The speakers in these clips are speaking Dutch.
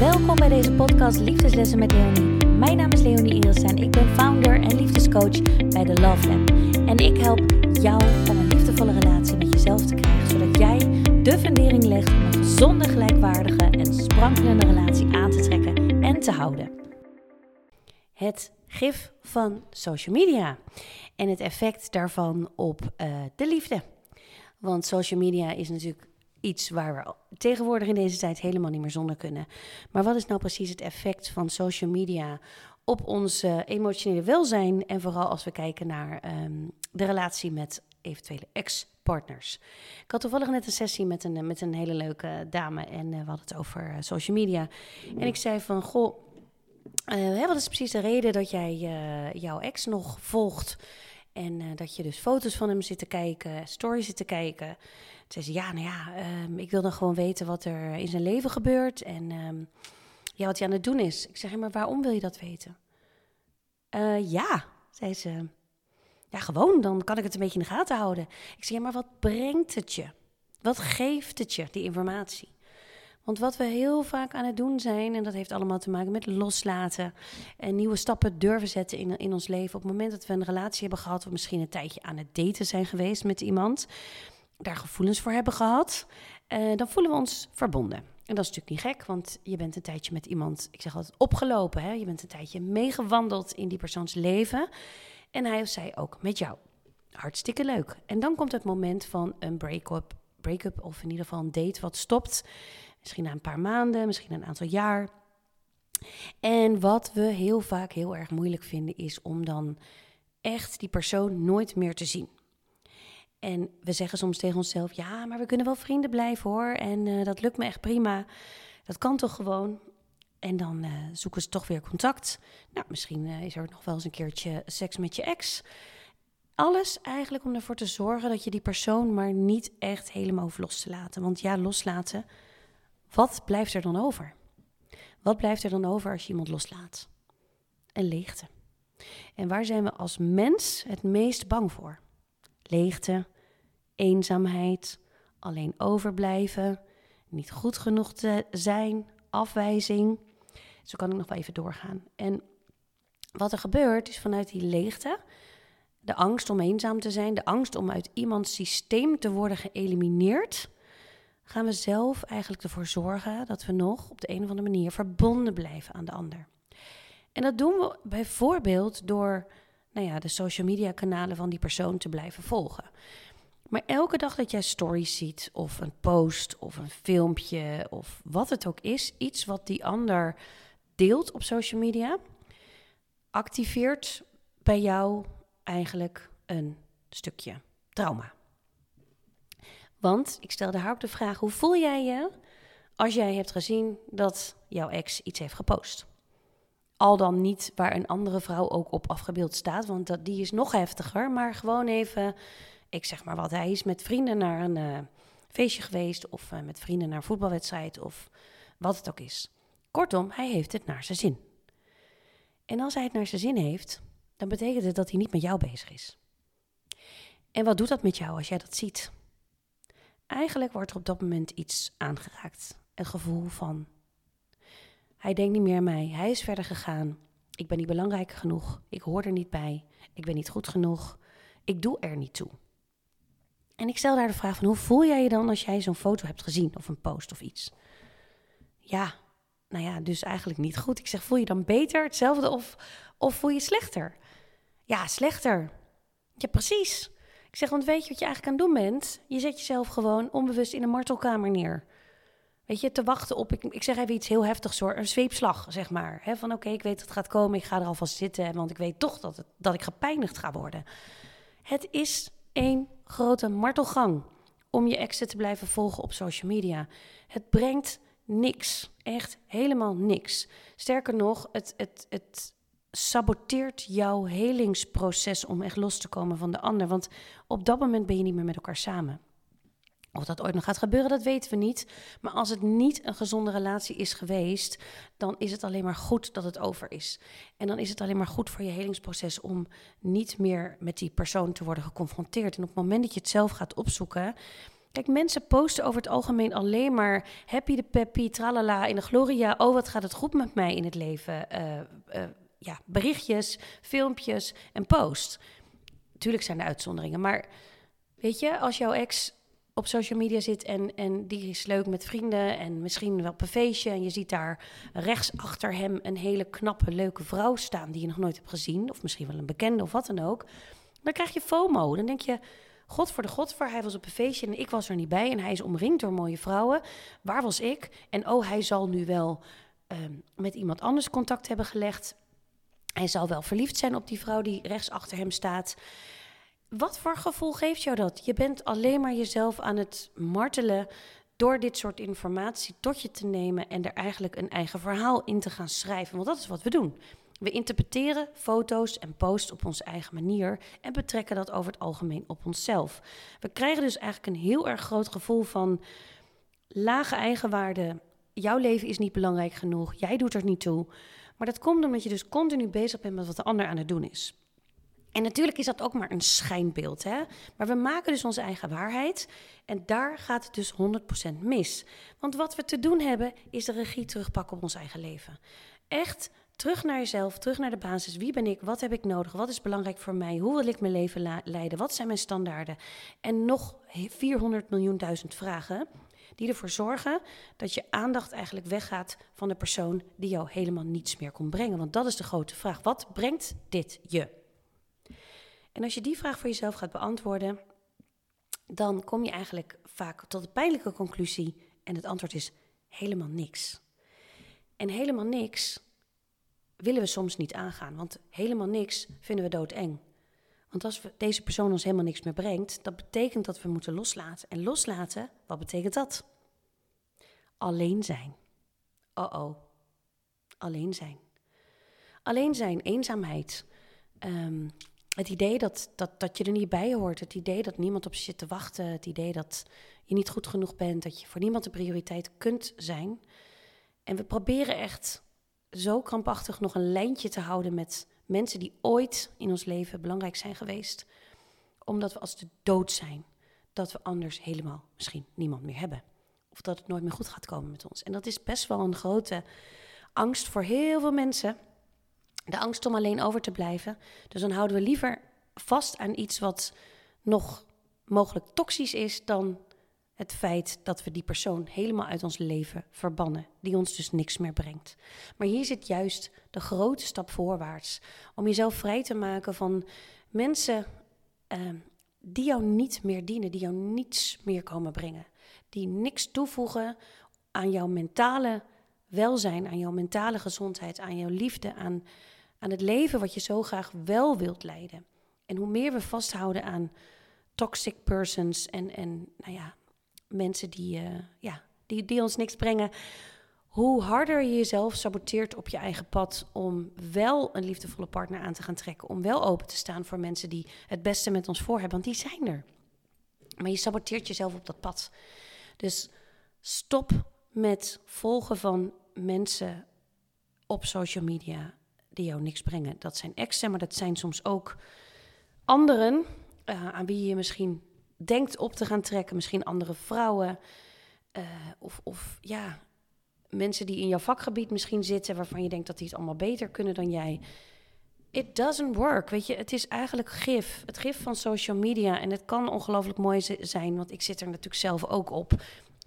Welkom bij deze podcast Liefdeslessen met Leonie. Mijn naam is Leonie Iris en ik ben founder en liefdescoach bij The Love Lab. En ik help jou om een liefdevolle relatie met jezelf te krijgen, zodat jij de fundering legt om een gezonde, gelijkwaardige en sprankelende relatie aan te trekken en te houden. Het gif van social media en het effect daarvan op uh, de liefde. Want social media is natuurlijk iets waar we tegenwoordig in deze tijd helemaal niet meer zonder kunnen. Maar wat is nou precies het effect van social media op ons emotionele welzijn? En vooral als we kijken naar um, de relatie met eventuele ex-partners. Ik had toevallig net een sessie met een, met een hele leuke dame en uh, we hadden het over uh, social media. En ik zei van, goh, wat is precies de reden dat jij jouw ex nog volgt? En dat je dus foto's van hem zit te kijken, stories zit te kijken zei ze, ja, nou ja, um, ik wil dan gewoon weten wat er in zijn leven gebeurt en um, ja, wat hij aan het doen is. Ik zeg, maar waarom wil je dat weten? Uh, ja, zei ze. Ja, gewoon, dan kan ik het een beetje in de gaten houden. Ik zeg, ja, maar wat brengt het je? Wat geeft het je, die informatie? Want wat we heel vaak aan het doen zijn, en dat heeft allemaal te maken met loslaten en nieuwe stappen durven zetten in, in ons leven. Op het moment dat we een relatie hebben gehad, of misschien een tijdje aan het daten zijn geweest met iemand, daar gevoelens voor hebben gehad, uh, dan voelen we ons verbonden. En dat is natuurlijk niet gek, want je bent een tijdje met iemand, ik zeg altijd opgelopen, hè? je bent een tijdje meegewandeld in die persoons leven. En hij of zij ook met jou. Hartstikke leuk. En dan komt het moment van een break-up, break-up of in ieder geval een date wat stopt. Misschien na een paar maanden, misschien een aantal jaar. En wat we heel vaak heel erg moeilijk vinden is om dan echt die persoon nooit meer te zien. En we zeggen soms tegen onszelf: ja, maar we kunnen wel vrienden blijven hoor. En uh, dat lukt me echt prima. Dat kan toch gewoon. En dan uh, zoeken ze toch weer contact. Nou, misschien uh, is er nog wel eens een keertje seks met je ex. Alles eigenlijk om ervoor te zorgen dat je die persoon maar niet echt helemaal hoeft los te laten. Want ja, loslaten, wat blijft er dan over? Wat blijft er dan over als je iemand loslaat? Een leegte. En waar zijn we als mens het meest bang voor? Leegte, eenzaamheid, alleen overblijven, niet goed genoeg te zijn, afwijzing. Zo kan ik nog wel even doorgaan. En wat er gebeurt is vanuit die leegte, de angst om eenzaam te zijn, de angst om uit iemands systeem te worden geëlimineerd, gaan we zelf eigenlijk ervoor zorgen dat we nog op de een of andere manier verbonden blijven aan de ander. En dat doen we bijvoorbeeld door nou ja, de social media kanalen van die persoon te blijven volgen. Maar elke dag dat jij stories ziet, of een post, of een filmpje, of wat het ook is, iets wat die ander deelt op social media, activeert bij jou eigenlijk een stukje trauma. Want ik stelde haar ook de vraag: hoe voel jij je als jij hebt gezien dat jouw ex iets heeft gepost? Al dan niet waar een andere vrouw ook op afgebeeld staat, want dat, die is nog heftiger. Maar gewoon even, ik zeg maar wat, hij is met vrienden naar een uh, feestje geweest of uh, met vrienden naar een voetbalwedstrijd of wat het ook is. Kortom, hij heeft het naar zijn zin. En als hij het naar zijn zin heeft, dan betekent het dat hij niet met jou bezig is. En wat doet dat met jou als jij dat ziet? Eigenlijk wordt er op dat moment iets aangeraakt. Een gevoel van hij denkt niet meer aan mij. Hij is verder gegaan. Ik ben niet belangrijk genoeg. Ik hoor er niet bij. Ik ben niet goed genoeg. Ik doe er niet toe. En ik stel daar de vraag van hoe voel jij je dan als jij zo'n foto hebt gezien of een post of iets? Ja, nou ja, dus eigenlijk niet goed. Ik zeg, voel je dan beter, hetzelfde of, of voel je slechter? Ja, slechter. Ja, precies. Ik zeg, want weet je wat je eigenlijk aan het doen bent? Je zet jezelf gewoon onbewust in een martelkamer neer. Weet je, te wachten op, ik, ik zeg even iets heel heftigs hoor, een zweepslag, zeg maar. He, van oké, ik weet dat het gaat komen, ik ga er alvast zitten, want ik weet toch dat, het, dat ik gepijnigd ga worden. Het is één grote martelgang om je exen te blijven volgen op social media. Het brengt niks, echt helemaal niks. Sterker nog, het, het, het saboteert jouw helingsproces om echt los te komen van de ander. Want op dat moment ben je niet meer met elkaar samen. Of dat ooit nog gaat gebeuren, dat weten we niet. Maar als het niet een gezonde relatie is geweest, dan is het alleen maar goed dat het over is. En dan is het alleen maar goed voor je helingsproces om niet meer met die persoon te worden geconfronteerd. En op het moment dat je het zelf gaat opzoeken, Kijk, mensen posten over het algemeen alleen maar happy de peppy, tralala, in de gloria. Oh, wat gaat het goed met mij in het leven. Uh, uh, ja, berichtjes, filmpjes en post. Tuurlijk zijn er uitzonderingen, maar weet je, als jouw ex op social media zit en, en die is leuk met vrienden en misschien wel op een feestje en je ziet daar rechts achter hem een hele knappe, leuke vrouw staan die je nog nooit hebt gezien, of misschien wel een bekende of wat dan ook, dan krijg je FOMO. Dan denk je, God voor de God voor, hij was op een feestje en ik was er niet bij en hij is omringd door mooie vrouwen. Waar was ik? En oh, hij zal nu wel ehm, met iemand anders contact hebben gelegd. Hij zal wel verliefd zijn op die vrouw die rechts achter hem staat. Wat voor gevoel geeft jou dat? Je bent alleen maar jezelf aan het martelen door dit soort informatie tot je te nemen en er eigenlijk een eigen verhaal in te gaan schrijven. Want dat is wat we doen. We interpreteren foto's en posts op onze eigen manier en betrekken dat over het algemeen op onszelf. We krijgen dus eigenlijk een heel erg groot gevoel van lage eigenwaarde. Jouw leven is niet belangrijk genoeg, jij doet er niet toe. Maar dat komt omdat je dus continu bezig bent met wat de ander aan het doen is. En natuurlijk is dat ook maar een schijnbeeld, hè? Maar we maken dus onze eigen waarheid en daar gaat het dus 100% mis. Want wat we te doen hebben, is de regie terugpakken op ons eigen leven. Echt terug naar jezelf, terug naar de basis. Wie ben ik? Wat heb ik nodig? Wat is belangrijk voor mij? Hoe wil ik mijn leven leiden? Wat zijn mijn standaarden? En nog 400 miljoen duizend vragen die ervoor zorgen dat je aandacht eigenlijk weggaat van de persoon die jou helemaal niets meer kon brengen. Want dat is de grote vraag. Wat brengt dit je? En als je die vraag voor jezelf gaat beantwoorden, dan kom je eigenlijk vaak tot de pijnlijke conclusie. En het antwoord is helemaal niks. En helemaal niks willen we soms niet aangaan, want helemaal niks vinden we doodeng. Want als deze persoon ons helemaal niks meer brengt, dat betekent dat we moeten loslaten. En loslaten, wat betekent dat? Alleen zijn. Oh oh. Alleen zijn. Alleen zijn, eenzaamheid. Um, het idee dat, dat, dat je er niet bij hoort. Het idee dat niemand op je zit te wachten. Het idee dat je niet goed genoeg bent. Dat je voor niemand de prioriteit kunt zijn. En we proberen echt zo krampachtig nog een lijntje te houden met mensen die ooit in ons leven belangrijk zijn geweest. Omdat we als de dood zijn, dat we anders helemaal misschien niemand meer hebben. Of dat het nooit meer goed gaat komen met ons. En dat is best wel een grote angst voor heel veel mensen. De angst om alleen over te blijven. Dus dan houden we liever vast aan iets wat nog mogelijk toxisch is dan het feit dat we die persoon helemaal uit ons leven verbannen, die ons dus niks meer brengt. Maar hier zit juist de grote stap voorwaarts om jezelf vrij te maken van mensen ehm, die jou niet meer dienen, die jou niets meer komen brengen, die niks toevoegen aan jouw mentale welzijn, aan jouw mentale gezondheid, aan jouw liefde, aan, aan het leven wat je zo graag wel wilt leiden. En hoe meer we vasthouden aan toxic persons en, en nou ja, mensen die, uh, ja, die, die ons niks brengen, hoe harder je jezelf saboteert op je eigen pad om wel een liefdevolle partner aan te gaan trekken, om wel open te staan voor mensen die het beste met ons voor hebben, want die zijn er. Maar je saboteert jezelf op dat pad. Dus stop met volgen van mensen op social media die jou niks brengen. Dat zijn exen, maar dat zijn soms ook anderen uh, aan wie je misschien denkt op te gaan trekken. Misschien andere vrouwen. Uh, of, of ja, mensen die in jouw vakgebied misschien zitten, waarvan je denkt dat die het allemaal beter kunnen dan jij. It doesn't work. Weet je, het is eigenlijk gif. Het gif van social media. En het kan ongelooflijk mooi zijn, want ik zit er natuurlijk zelf ook op.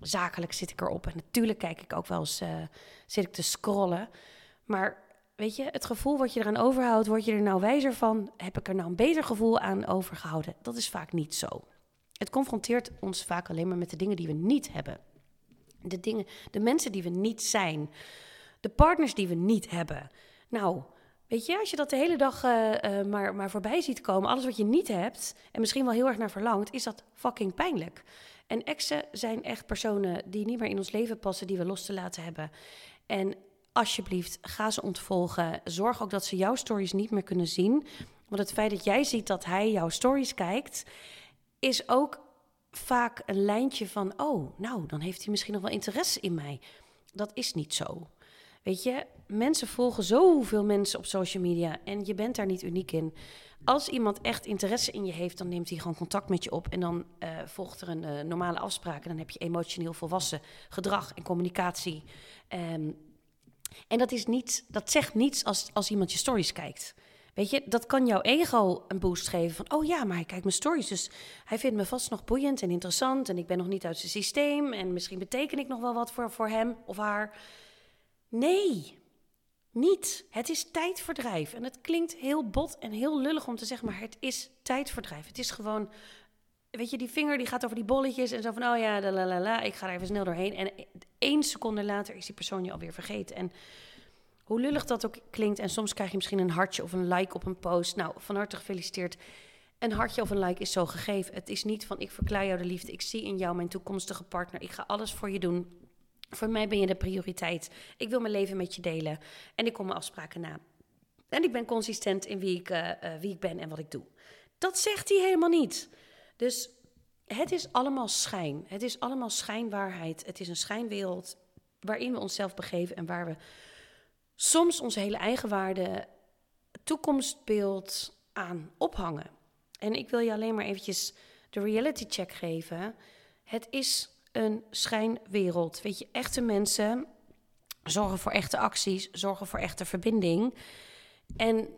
Zakelijk zit ik erop. En natuurlijk kijk ik ook wel eens, uh, zit ik te scrollen. Maar weet je, het gevoel wat je eraan overhoudt, word je er nou wijzer van? Heb ik er nou een beter gevoel aan overgehouden? Dat is vaak niet zo. Het confronteert ons vaak alleen maar met de dingen die we niet hebben. De, dingen, de mensen die we niet zijn. De partners die we niet hebben. Nou, weet je, als je dat de hele dag uh, uh, maar, maar voorbij ziet komen, alles wat je niet hebt en misschien wel heel erg naar verlangt, is dat fucking pijnlijk. En exen zijn echt personen die niet meer in ons leven passen, die we los te laten hebben. En alsjeblieft, ga ze ontvolgen. Zorg ook dat ze jouw stories niet meer kunnen zien. Want het feit dat jij ziet dat hij jouw stories kijkt, is ook vaak een lijntje van: oh, nou, dan heeft hij misschien nog wel interesse in mij. Dat is niet zo. Weet je, mensen volgen zoveel mensen op social media en je bent daar niet uniek in. Als iemand echt interesse in je heeft, dan neemt hij gewoon contact met je op en dan uh, volgt er een uh, normale afspraak. En dan heb je emotioneel volwassen gedrag en communicatie. Um, en dat, is niet, dat zegt niets als, als iemand je stories kijkt. Weet je, dat kan jouw ego een boost geven van, oh ja, maar hij kijkt mijn stories, dus hij vindt me vast nog boeiend en interessant en ik ben nog niet uit zijn systeem en misschien beteken ik nog wel wat voor, voor hem of haar. Nee, niet. Het is tijdverdrijf. En het klinkt heel bot en heel lullig om te zeggen, maar het is tijdverdrijf. Het is gewoon, weet je, die vinger die gaat over die bolletjes en zo van, oh ja, la la la, ik ga er even snel doorheen. En één seconde later is die persoon je alweer vergeten. En hoe lullig dat ook klinkt, en soms krijg je misschien een hartje of een like op een post. Nou, van harte gefeliciteerd. Een hartje of een like is zo gegeven. Het is niet van ik verklaar jou de liefde, ik zie in jou mijn toekomstige partner, ik ga alles voor je doen. Voor mij ben je de prioriteit. Ik wil mijn leven met je delen en ik kom mijn afspraken na. En ik ben consistent in wie ik, uh, uh, wie ik ben en wat ik doe. Dat zegt hij helemaal niet. Dus het is allemaal schijn. Het is allemaal schijnwaarheid. Het is een schijnwereld waarin we onszelf begeven en waar we soms onze hele eigen waarde, toekomstbeeld aan ophangen. En ik wil je alleen maar eventjes de reality check geven. Het is een schijnwereld. Weet je, echte mensen zorgen voor echte acties, zorgen voor echte verbinding. En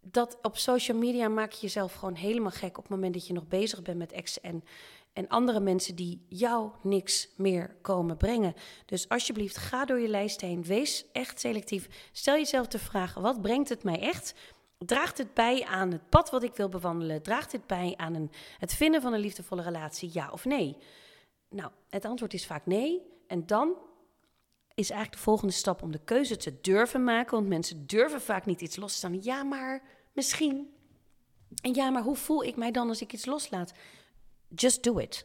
dat op social media maak je jezelf gewoon helemaal gek op het moment dat je nog bezig bent met ex en, en andere mensen die jou niks meer komen brengen. Dus alsjeblieft, ga door je lijst heen. Wees echt selectief. Stel jezelf de vraag: wat brengt het mij echt? Draagt het bij aan het pad wat ik wil bewandelen? Draagt het bij aan een, het vinden van een liefdevolle relatie? Ja of nee? Nou, het antwoord is vaak nee. En dan is eigenlijk de volgende stap om de keuze te durven maken. Want mensen durven vaak niet iets los te staan. Ja, maar misschien. En ja, maar hoe voel ik mij dan als ik iets loslaat? Just do it.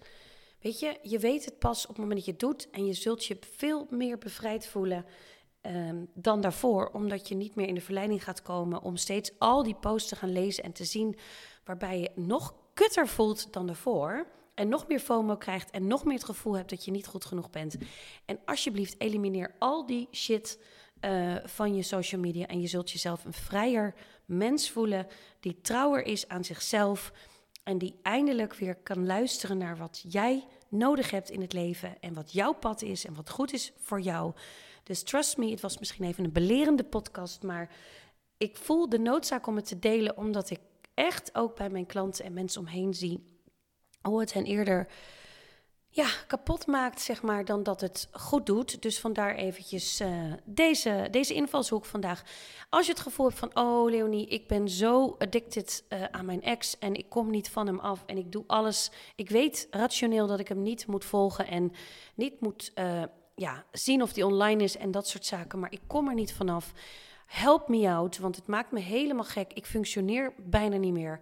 Weet je, je weet het pas op het moment dat je het doet. En je zult je veel meer bevrijd voelen um, dan daarvoor. Omdat je niet meer in de verleiding gaat komen om steeds al die posts te gaan lezen en te zien. Waarbij je nog kutter voelt dan daarvoor en nog meer FOMO krijgt en nog meer het gevoel hebt dat je niet goed genoeg bent. En alsjeblieft, elimineer al die shit uh, van je social media en je zult jezelf een vrijer mens voelen die trouwer is aan zichzelf en die eindelijk weer kan luisteren naar wat jij nodig hebt in het leven en wat jouw pad is en wat goed is voor jou. Dus trust me, het was misschien even een belerende podcast, maar ik voel de noodzaak om het te delen omdat ik echt ook bij mijn klanten en mensen omheen zie hoe het hen eerder ja, kapot maakt, zeg maar, dan dat het goed doet. Dus vandaar eventjes uh, deze, deze invalshoek vandaag. Als je het gevoel hebt van, oh Leonie, ik ben zo addicted uh, aan mijn ex en ik kom niet van hem af en ik doe alles. Ik weet rationeel dat ik hem niet moet volgen en niet moet uh, ja, zien of die online is en dat soort zaken, maar ik kom er niet vanaf. Help me out, want het maakt me helemaal gek. Ik functioneer bijna niet meer.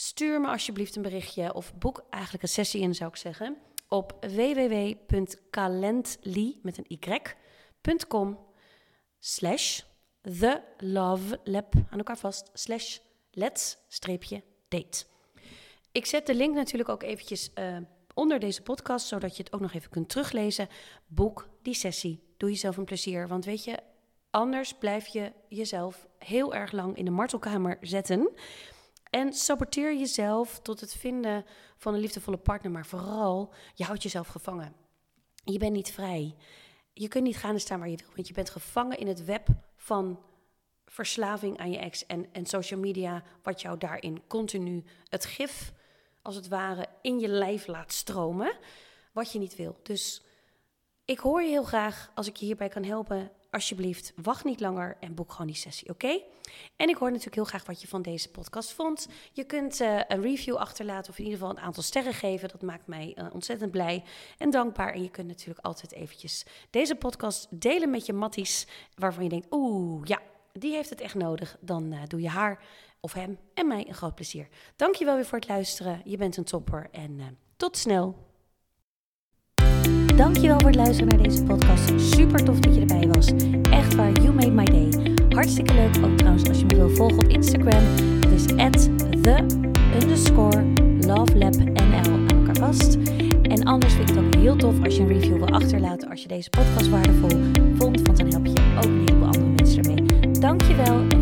Stuur me alsjeblieft een berichtje of boek eigenlijk een sessie in, zou ik zeggen, op www.calendly met een y.com slash the love lab aan elkaar vast slash let's streepje date. Ik zet de link natuurlijk ook eventjes uh, onder deze podcast, zodat je het ook nog even kunt teruglezen. Boek die sessie. Doe jezelf een plezier. Want weet je, anders blijf je jezelf heel erg lang in de martelkamer zetten. En saboteer jezelf tot het vinden van een liefdevolle partner, maar vooral, je houdt jezelf gevangen. Je bent niet vrij. Je kunt niet gaan en staan waar je wil, want je bent gevangen in het web van verslaving aan je ex en, en social media, wat jou daarin continu het gif, als het ware, in je lijf laat stromen, wat je niet wil. Dus ik hoor je heel graag als ik je hierbij kan helpen alsjeblieft, wacht niet langer en boek gewoon die sessie, oké? En ik hoor natuurlijk heel graag wat je van deze podcast vond. Je kunt uh, een review achterlaten of in ieder geval een aantal sterren geven. Dat maakt mij uh, ontzettend blij en dankbaar. En je kunt natuurlijk altijd eventjes deze podcast delen met je matties, waarvan je denkt, oeh, ja, die heeft het echt nodig. Dan uh, doe je haar of hem en mij een groot plezier. Dankjewel weer voor het luisteren. Je bent een topper en tot snel. Dankjewel voor het luisteren naar deze podcast. Super tof dat je erbij was. Echt waar, you made my day. Hartstikke leuk ook trouwens als je me wil volgen op Instagram. Het is at the underscore lovelabnl aan elkaar vast. En anders vind ik het ook heel tof als je een review wil achterlaten als je deze podcast waardevol vond. Want dan help je ook een heleboel andere mensen ermee. Dankjewel